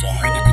Sorry